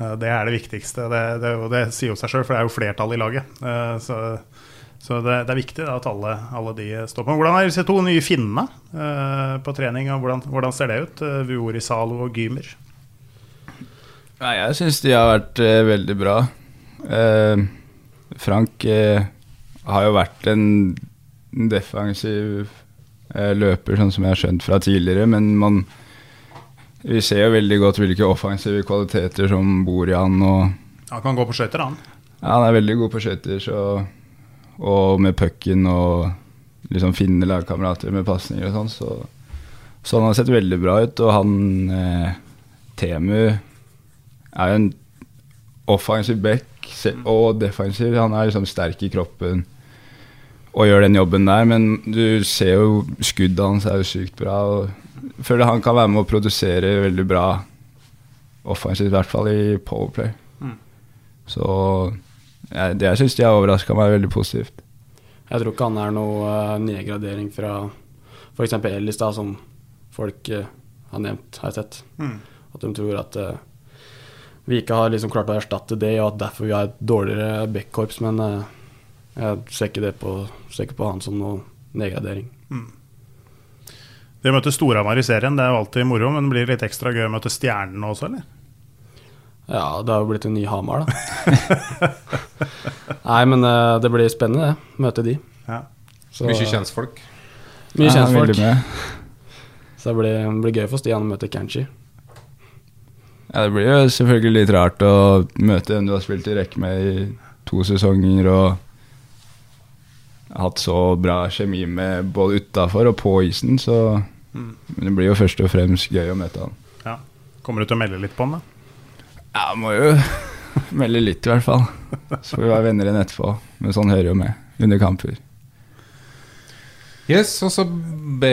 Eh, Det er det viktigste. Det, det, og det sier jo seg sjøl, for det er jo flertall i laget. Eh, Så, så det, det er viktig at alle, alle de står på. Hvordan er disse to nye finnene eh, på trening? og Hvordan, hvordan ser det ut? Eh, Vuori Zalo og Gymer. Nei, jeg syns de har vært eh, veldig bra. Eh, Frank eh, har jo vært en defensiv eh, løper, sånn som jeg har skjønt fra tidligere, men man Vi ser jo veldig godt hvilke offensive kvaliteter som bor i han. Og Han kan gå på skøyter, han. ja, han er veldig god på skøyter, så Og med pucken og liksom finne lagkamerater med pasninger og sånn, så, så han har sett veldig bra ut. Og han eh, Temu er jo en offensiv back og defensiv. Han er liksom sterk i kroppen og gjør den jobben der, men du ser jo skuddet hans er jo sykt bra. og føler han kan være med å produsere veldig bra offensivt, i hvert fall i powerplay. Mm. Så jeg, det jeg syns de har overraska meg veldig positivt. Jeg tror ikke han er noe uh, nedgradering fra f.eks. Ellis, da, som folk uh, har nevnt, har jeg sett. Mm. At de tror at uh, vi ikke har liksom klart å erstatte det, og at derfor vi har et dårligere backkorps. Men jeg ser ikke det på, ser ikke på han som noe nedgradering. Dere møter Storhamar i serien, det er jo alltid moro, men det blir litt ekstra gøy å møte Stjernene også, eller? Ja, det har jo blitt en ny Hamar, da. Nei, men eh, det blir spennende, det. Møte de. Ja. Så- Mye kjentfolk. Mye Ja, kjentfolk. Så det blir, blir gøy for Stian å møte Kanchi. Ja, det blir jo selvfølgelig litt rart å møte en du har spilt i rekke med i to sesonger og hatt så bra kjemi med både utafor og på isen, så Mm. Men det blir jo først og fremst gøy å møte han. Ja. Kommer du til å melde litt på han, da? Ja, må jo melde litt, i hvert fall. Så får vi være venner igjen etterpå. Men sånn hører jo med under kamper. Yes, og så be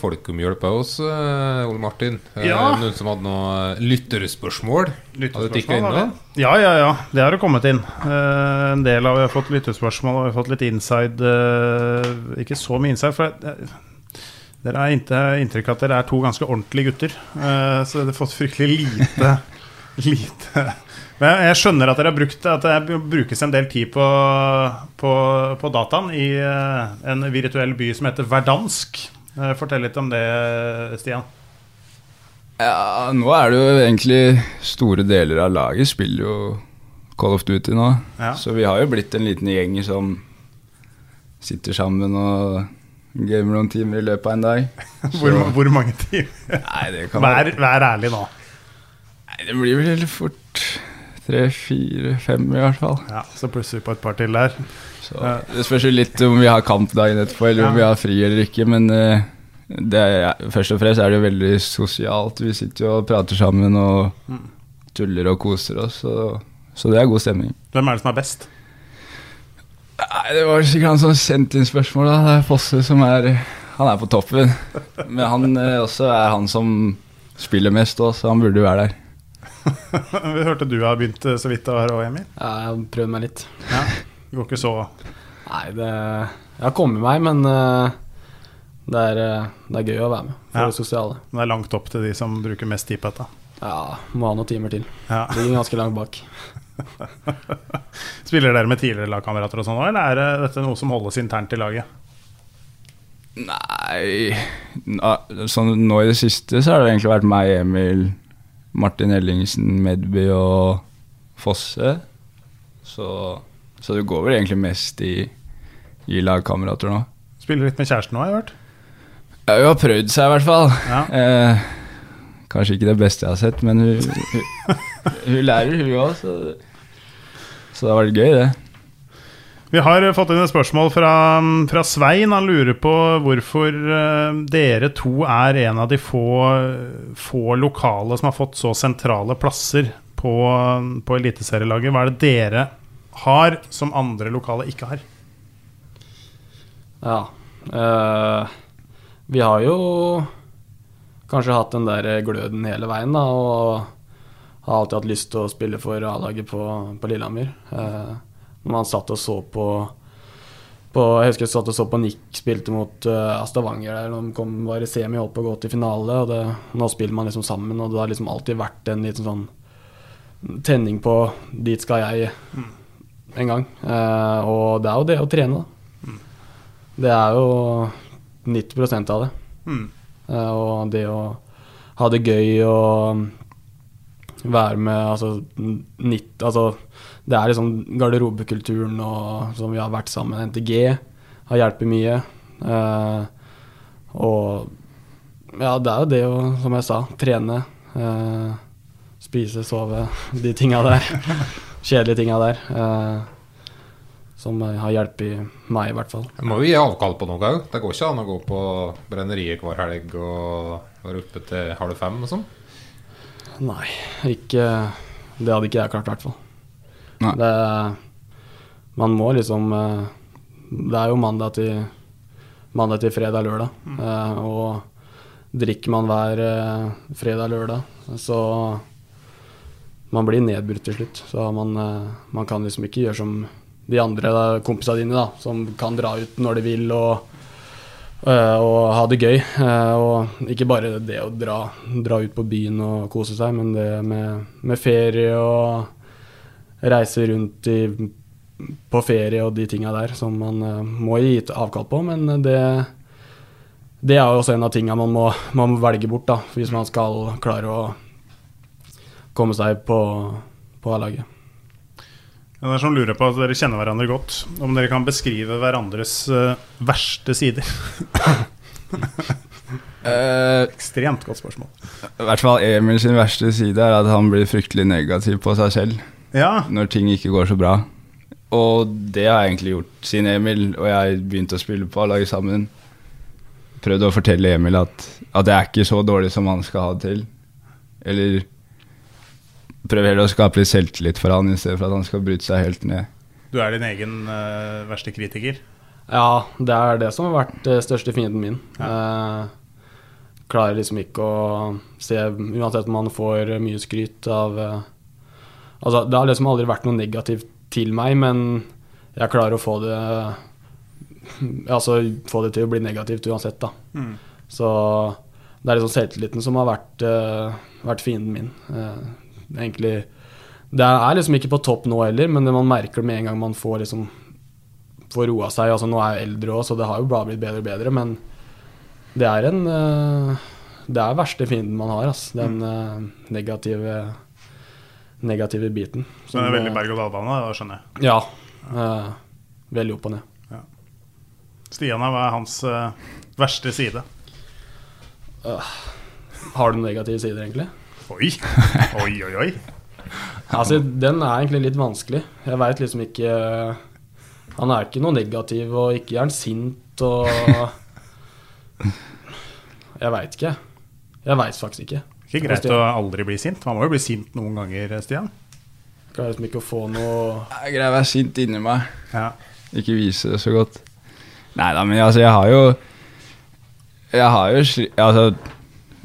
folk om hjelp av oss, eh, Ole Martin. Eh, Ja. Noen som hadde noen lytterspørsmål? Hadde tikket inn har. Ja, ja, ja. Det har det kommet inn. Eh, en del av Vi har fått lytterspørsmål, og vi har fått litt inside eh, Ikke så mye inside, for dere har inntrykk av at dere er to ganske ordentlige gutter. eh, så dere har fått fryktelig lite Lite Men jeg, skjønner at dere har brukt At det brukes en del tid på, på, på dataen i eh, en virtuell by som heter Verdansk. Eh, fortell litt om det, Stian. Ja, nå er det jo egentlig store deler av laget spiller jo Call of Duty nå. Ja. Så vi har jo blitt en liten gjeng som sitter sammen og gamer noen timer i løpet av en dag. Hvor, hvor mange timer? Nei, det kan Vær, være vær ærlig nå. Nei, det blir vel fort tre, fire, fem i hvert fall. Ja, Så plusser vi på et par til der. Så det spørs jo litt om vi har kamp dagen etterpå, eller om vi har fri eller ikke. Men eh, det er, ja, først og fremst er det jo veldig sosialt. Vi sitter jo og prater sammen og Mm. tuller og koser oss. Så, så det er god stemning. Hvem er det som er best? Nei, Det var sikkert han som sendte inn spørsmål. da Det er Fosse som er Han er på toppen. Men han eh, også er han som spiller mest òg, så han burde jo være der. Vi hørte du har begynt eh, så vidt å høre òg, Emil. Ja, jeg har prøvd meg litt. Ja. Det går ikke så Nei, det Jeg har kommet meg, men eh, det, er, eh, det er gøy å være med for Ja. det sosiale. Det er langt opp til de som bruker mest tid på dette. Ja, må ha noen timer til. Ja. Ligger ganske langt bak. Spiller dere med tidligere lagkamerater og sånn òg, eller er dette noe som holdes internt i laget? Nei sånn, Nå i det siste så har det egentlig vært meg, Emil, Martin Ellingsen, Medby og Fosse. Så, så det går vel egentlig mest i, i lagkamerater nå. Spiller litt med kjæresten nå, har jeg hørt. Ja, hun har prøvd seg i hvert fall. Ja. Eh, kanskje ikke det beste jeg har sett, men hun, hun, hun lærer, hun òg. Så, så det har vært gøy, det. Vi har fått inn et spørsmål fra, fra Svein. Han lurer på hvorfor eh, dere to er en av de få, få lokale som har fått så sentrale plasser på, på eliteserielaget. Hva er det dere har som andre lokale ikke har? Ja. Øh, vi har jo kanskje hatt den der gløden hele veien, da, og har alltid hatt lyst til å spille for A-laget på, på Lillehammer. Eh, når man satt og så på, på Jeg husker jeg satt og så på Nick spilte mot uh, Stavanger der når de kom, var i semi holdt på å gå til finale. og det, Nå spiller man liksom sammen, og det har liksom alltid vært en liten sånn tenning på dit skal jeg en gang. Uh, og det er jo det å trene, da. Det er jo 90 av det. Mm. Uh, og det å ha det gøy og være med altså, nitt, altså Det er liksom garderobekulturen og, som vi har vært sammen. NTG har hjulpet mye. Eh, og ja, det er jo det å, som jeg sa, trene. Eh, spise, sove, de tinga der. Kjedelige tinga der. Eh, som har hjulpet meg, i hvert fall. Jeg må jo gi avkall på noe òg. Det går ikke an å gå på brenneriet hver helg og være oppe til halv fem og sånn. Nei, ikke Det hadde ikke jeg klart, i hvert fall. Nei. Det Man må liksom eh, Det er jo mandag til Mandag til fredag, lørdag. Eh, og drikker man hver eh, fredag, lørdag, så Man blir nedbrutt til slutt. Så man, man kan liksom ikke gjøre som de andre kompisene dine, da, som kan dra ut når de vil og, og ha det gøy. Eh, og ikke bare det å dra, dra ut på byen og kose seg, men det med, med ferie og reise rundt i, på ferie og de tinga der som man eh, må gi avkall på. Men det, det er jo også en av tinga man, må- man må velge bort, da, hvis man skal klare å komme seg på, på A-laget. Det er som lurer på at Dere kjenner hverandre godt. Om dere kan beskrive hverandres uh, verste sider? Eh, Ekstremt godt spørsmål. I hvert fall Emil sin verste side er at han blir fryktelig negativ på seg selv Ja, når ting ikke går så bra. Og det har jeg egentlig gjort siden Emil og jeg begynte å spille på A-laget sammen. Prøvd å fortelle Emil at, at det er ikke så dårlig som han skal ha det til. Eller prøver heller å skape litt selvtillit for han i stedet for at han skal bryte seg helt ned. du er din egen uh, verste kritiker. Ja, det er det som har vært uh, største fienden min. Eh, klarer liksom ikke å se Uansett om man får mye skryt av uh, Altså, det har liksom aldri vært noe negativt til meg, men jeg klarer å få det Altså få det til å bli negativt uansett, da. Mm. Så det er liksom selvtilliten som har vært, vært fienden min. Eh, egentlig Det er liksom ikke på topp nå heller, men det man merker det med en gang man får liksom får roa seg. Altså, nå er jeg eldre òg, så det har jo bare blitt bedre og bedre, men det er en eh, Det er verste fienden man har, altså. Den mm. negative negative biten. Så det er veldig eh, berg-og-dal-bane, da skjønner jeg. Ja. eh, veldig opp og ned. Stian, hva er hans eh, verste side? Har du negative sider, egentlig? Oi, oi, oi. oi. Altså, den er egentlig litt vanskelig. Jeg veit liksom ikke Han er ikke noe negativ, og ikke er han sint og Jeg veit ikke. Jeg veit faktisk ikke. Ikke greit å aldri bli sint. Man må jo bli sint noen ganger, Stian. Klarer liksom ikke å få noe Jeg greier å være sint inni meg. Ja. Ikke vise det så godt. Nei da, men altså, jeg har jo Jeg har jo Altså,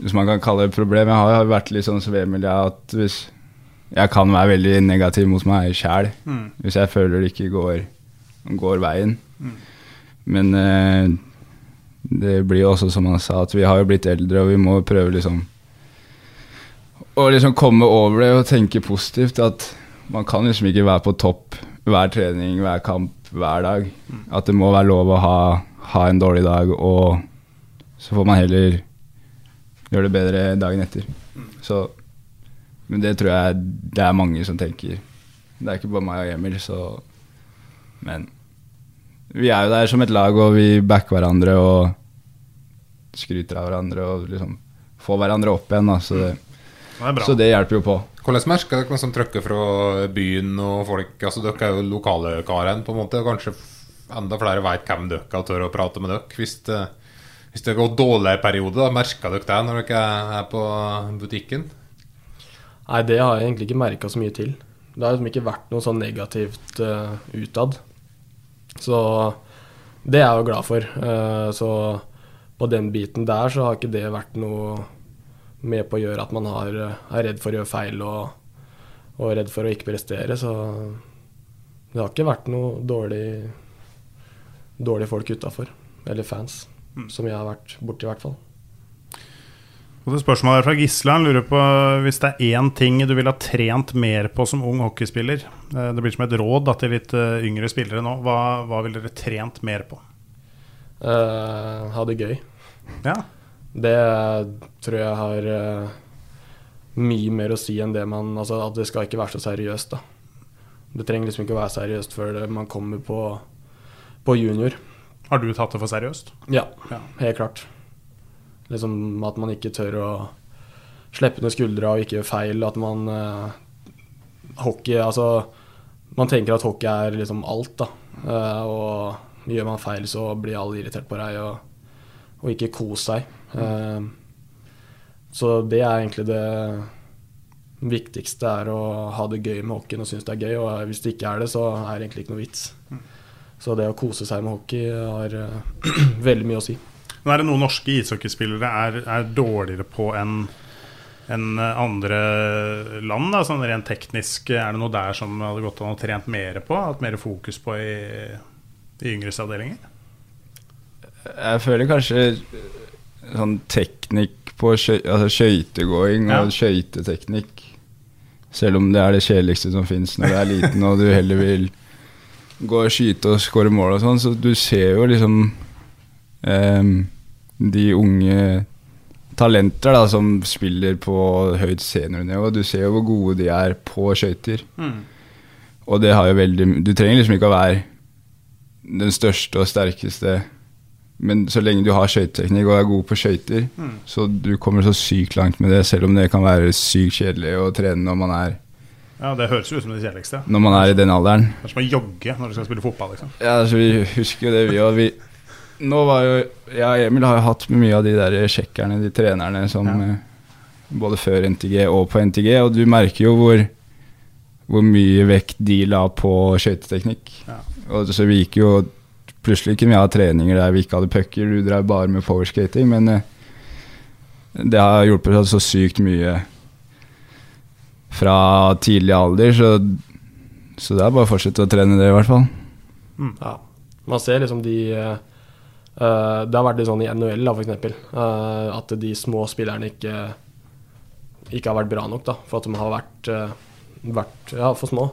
hvis man kan kalle det et problem Jeg har jo vært litt sånn som Emil, at hvis Jeg kan være veldig negativ mot meg sjæl Mm. hvis jeg føler det ikke går, går veien. Men eh, det blir jo også som han sa, at vi har jo blitt eldre, og vi må prøve liksom å liksom komme over det og tenke positivt. At man kan liksom ikke være på topp hver trening, hver kamp, hver dag. At det må være lov å ha, ha en dårlig dag, og så får man heller gjøre det bedre dagen etter. Så, men det tror jeg det er mange som tenker. Det er ikke bare meg og Emil, så Men vi er jo der som et lag, og vi backer hverandre og skryter av hverandre og liksom får hverandre opp igjen. Da, så, det, Det så det hjelper jo på. Hvordan merker dere som trykker fra byen og folk? Altså Dere er jo lokale karen, på en måte. og Kanskje enda flere vet hvem dere er og tør å prate med dere. Hvis det, hvis det har dårlig en periode, da merker dere det når dere er på butikken? Nei, det har jeg egentlig ikke merka så mye til. Det har liksom ikke vært noe sånn negativt uh, utad. Så det er jeg jo glad for. Uh, så på den biten der så har ikke det vært noe med på å gjøre at man har, eh, er redd for å gjøre feil og, og redd for å ikke prestere. Så det har ikke vært noe dårlig, dårlige folk utafor. Eller fans. Som jeg har vært borti, i hvert fall. Og det spørsmålet er fra Gisle. Han lurer på hvis det er én ting du ville ha trent mer på som ung hockeyspiller. Eh, Det blir som et råd da, til litt eh, yngre spillere nå. Hva, hva ville dere trent mer på? Uh, ha det gøy. Ja. Det tror jeg har uh, mye mer å si enn det man Altså at det skal ikke være så seriøst, da. Det trenger liksom ikke å være seriøst før man kommer på, på junior. Har du tatt det for seriøst? Ja, Ja. helt klart. Liksom at man ikke tør å slippe ned skuldra og ikke gjøre feil. At man eh, Hockey Altså, man tenker at hockey er liksom alt, da. Eh, og gjør man feil, så blir alle irritert på deg, og, og ikke kos seg. Eh, så det er egentlig det viktigste, er å ha det gøy med hockeyen og synes det er gøy. Og hvis det ikke er det, så er det egentlig ikke noe vits. Så det å kose seg med hockey har eh, veldig mye å si. Men er det noen norske ishockeyspillere er, er dårligere på enn enn andre land? Da, sånn rent teknisk, Er det noe der som hadde gått an å trent mer på? Hatt mer fokus på i, i yngres avdelinger? Jeg føler kanskje sånn teknikk på skøy, altså skøytegåing Ja. og skøyteteknikk Selv om det er det kjedeligste som fins når du er liten og du heller vil gå og skyte og skåre mål og sånn, så du ser jo liksom eh, de unge talenter da som spiller på høyt seniornivå. Du ser jo hvor gode de er på skøyter. Og det har jo veldig Du trenger liksom ikke å være den største og sterkeste, men så lenge du har skøyteteknikk og er god på skøyter, så du kommer så sykt langt med det, selv om det kan være sykt kjedelig å trene når man er, Ja, Det høres jo ut som det kjedeligste. når man er i den alderen. Det er som å jogge når du skal spille fotball. liksom Ja, altså Vi husker jo det, vi òg. Nå var jo Jeg og Emil har jo hatt mye av de der sjekkerne, de trenerne som Ja. eh, Både før NTG og på NTG, og du merker jo hvor hvor mye vekt de la på skøyteteknikk. Ja. Og så vi gikk jo Plutselig kunne vi ha treninger der vi ikke hadde pucker, du drev bare med powerskating, men eh, det har hjulpet oss så sykt mye fra tidlig alder, så, så det er bare å fortsette å trene det, i hvert fall. Ja. Man ser liksom de eh, eh, Det har vært litt sånn i NHL, da, for eksempel. eh, at de små spillerne ikke, ikke har vært bra nok, da. For at de har vært, uh, vært ja, for små.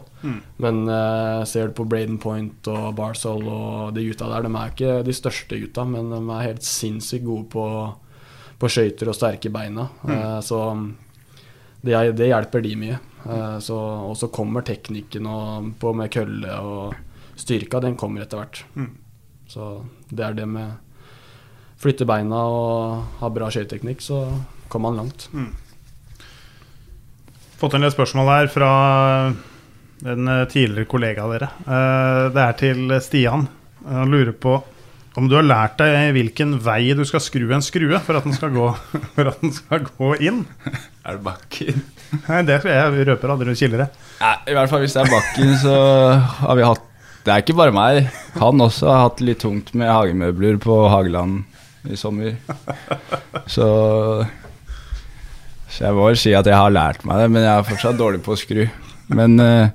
Men uh, ser du på Braden Point og Barzol og de gutta der, de er ikke de største gutta, men de er helt sinnssykt gode på, på skøyter og sterke beina. Eh, så det, det hjelper de mye. Eh, så, og så kommer teknikken og, på med kølle og styrka, den kommer etter hvert. Så det er det med flytte beina og ha bra skøyteknikk, så kommer man langt. Fått en del spørsmål her fra en eh, tidligere kollega av dere. Eh, Det er til Stian. Han lurer på om du har lært deg hvilken vei du skal skru en skrue for at den skal gå, den skal gå inn. Er det bakken? Nei, det jeg røper aldri kildere. Nei, I hvert fall hvis det er bakken, så har vi hatt Det er ikke bare meg. Han også har hatt litt tungt med hagemøbler på Hageland i sommer. Så Så jeg må vel si at jeg har lært meg det, men jeg er fortsatt dårlig på å skru. Men eh,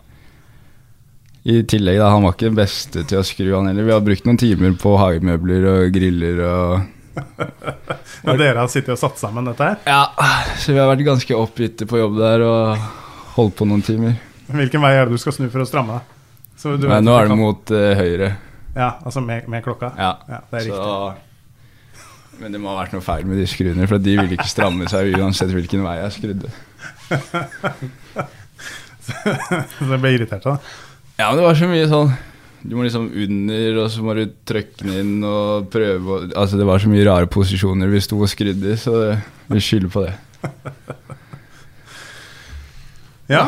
i tillegg, da, han var ikke den beste til å skru, han heller. Vi har brukt noen timer på hagemøbler og griller og Men dere har sittet og satt sammen dette her? Ja, så vi har vært ganske oppgitte på jobb der og holdt på noen timer. Hvilken vei er det du skal snu for å stramme deg? Nei, nå er det mot uh, høyre. Ja, altså med, med klokka? Ja, det er så, Men det må ha vært noe feil med de skruene, for de ville ikke stramme seg uansett hvilken vei jeg skrudde. Så jeg ble irritert av det. Ja, men det var så mye sånn Du må liksom under, og så må du trykke den inn og prøve og, Altså, det var så mye rare posisjoner vi sto og skrudde i, så det, vi skylder på det. Ja.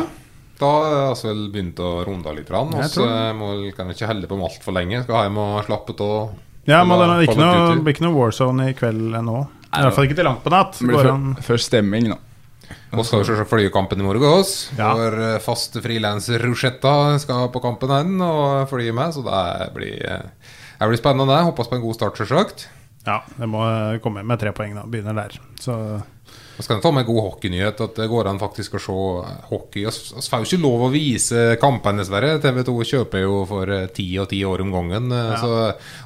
Da har jeg altså vel begynt å runde litt. Og så må kan vi ikke holde på med altfor lenge. Skal hjem og slappe av. Ja, men det blir ikke noe, noe Warzone i kveld nå. I hvert fall ikke til langt på natt. Det blir først før, stemming, da. Og skal vi selvsagt følge kampen i morgen. Oss. Ja. Vår eh, faste frilanser Rosetta skal på kampen hen og fly med, så det blir, eh, det blir spennende. Håper på en god start, selvsagt. Ja, det må eh, komme med tre poeng, da. Begynner der. Så Og skal ta med en god hockeynyhet, at det går an faktisk å se hockey. Vi får jo ikke lov å vise kampene, dessverre. TV 2 kjøper jo for eh, ti og ti år om gangen. eh, Ja. Så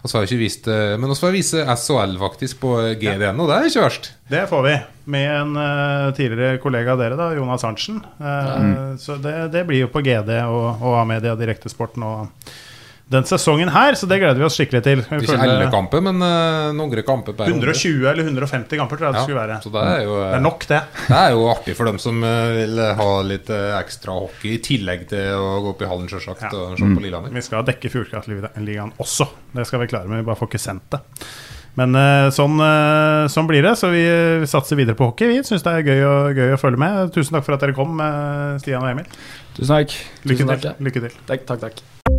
vi får ikke vist eh, Men vi får vise SHL faktisk på GDN, og det er ikke verst. det får vi. Med en uh, tidligere kollega av dere, da, Jonas Arntzen. Uh, Mm. Så det, det blir jo på GD og, og A-media Direktesport nå den sesongen her, så det gleder vi oss skikkelig til. Vi Ikke alle kamper, men uh, noen kamper 120 eller 150 kamper, tror jeg det Ja, skulle være. så det er jo, det er nok, det. Det er jo artig for dem som eh, vil ha litt eh, ekstra hockey, i tillegg til å gå opp i hallen, selvsagt, og se på Lillehammer. Vi skal dekke Fjordkraftligaen også. Det skal vi klare, men vi bare får ikke sendt det. Men sånn, sånn blir det, så vi, vi satser videre på hockey. Vi syns det er gøy, og, gøy å følge med. Tusen takk for at dere kom, Stian og Emil. Tusen takk. Lykke Tusen til. takk, ja. Lykke til. Takk, takk, takk.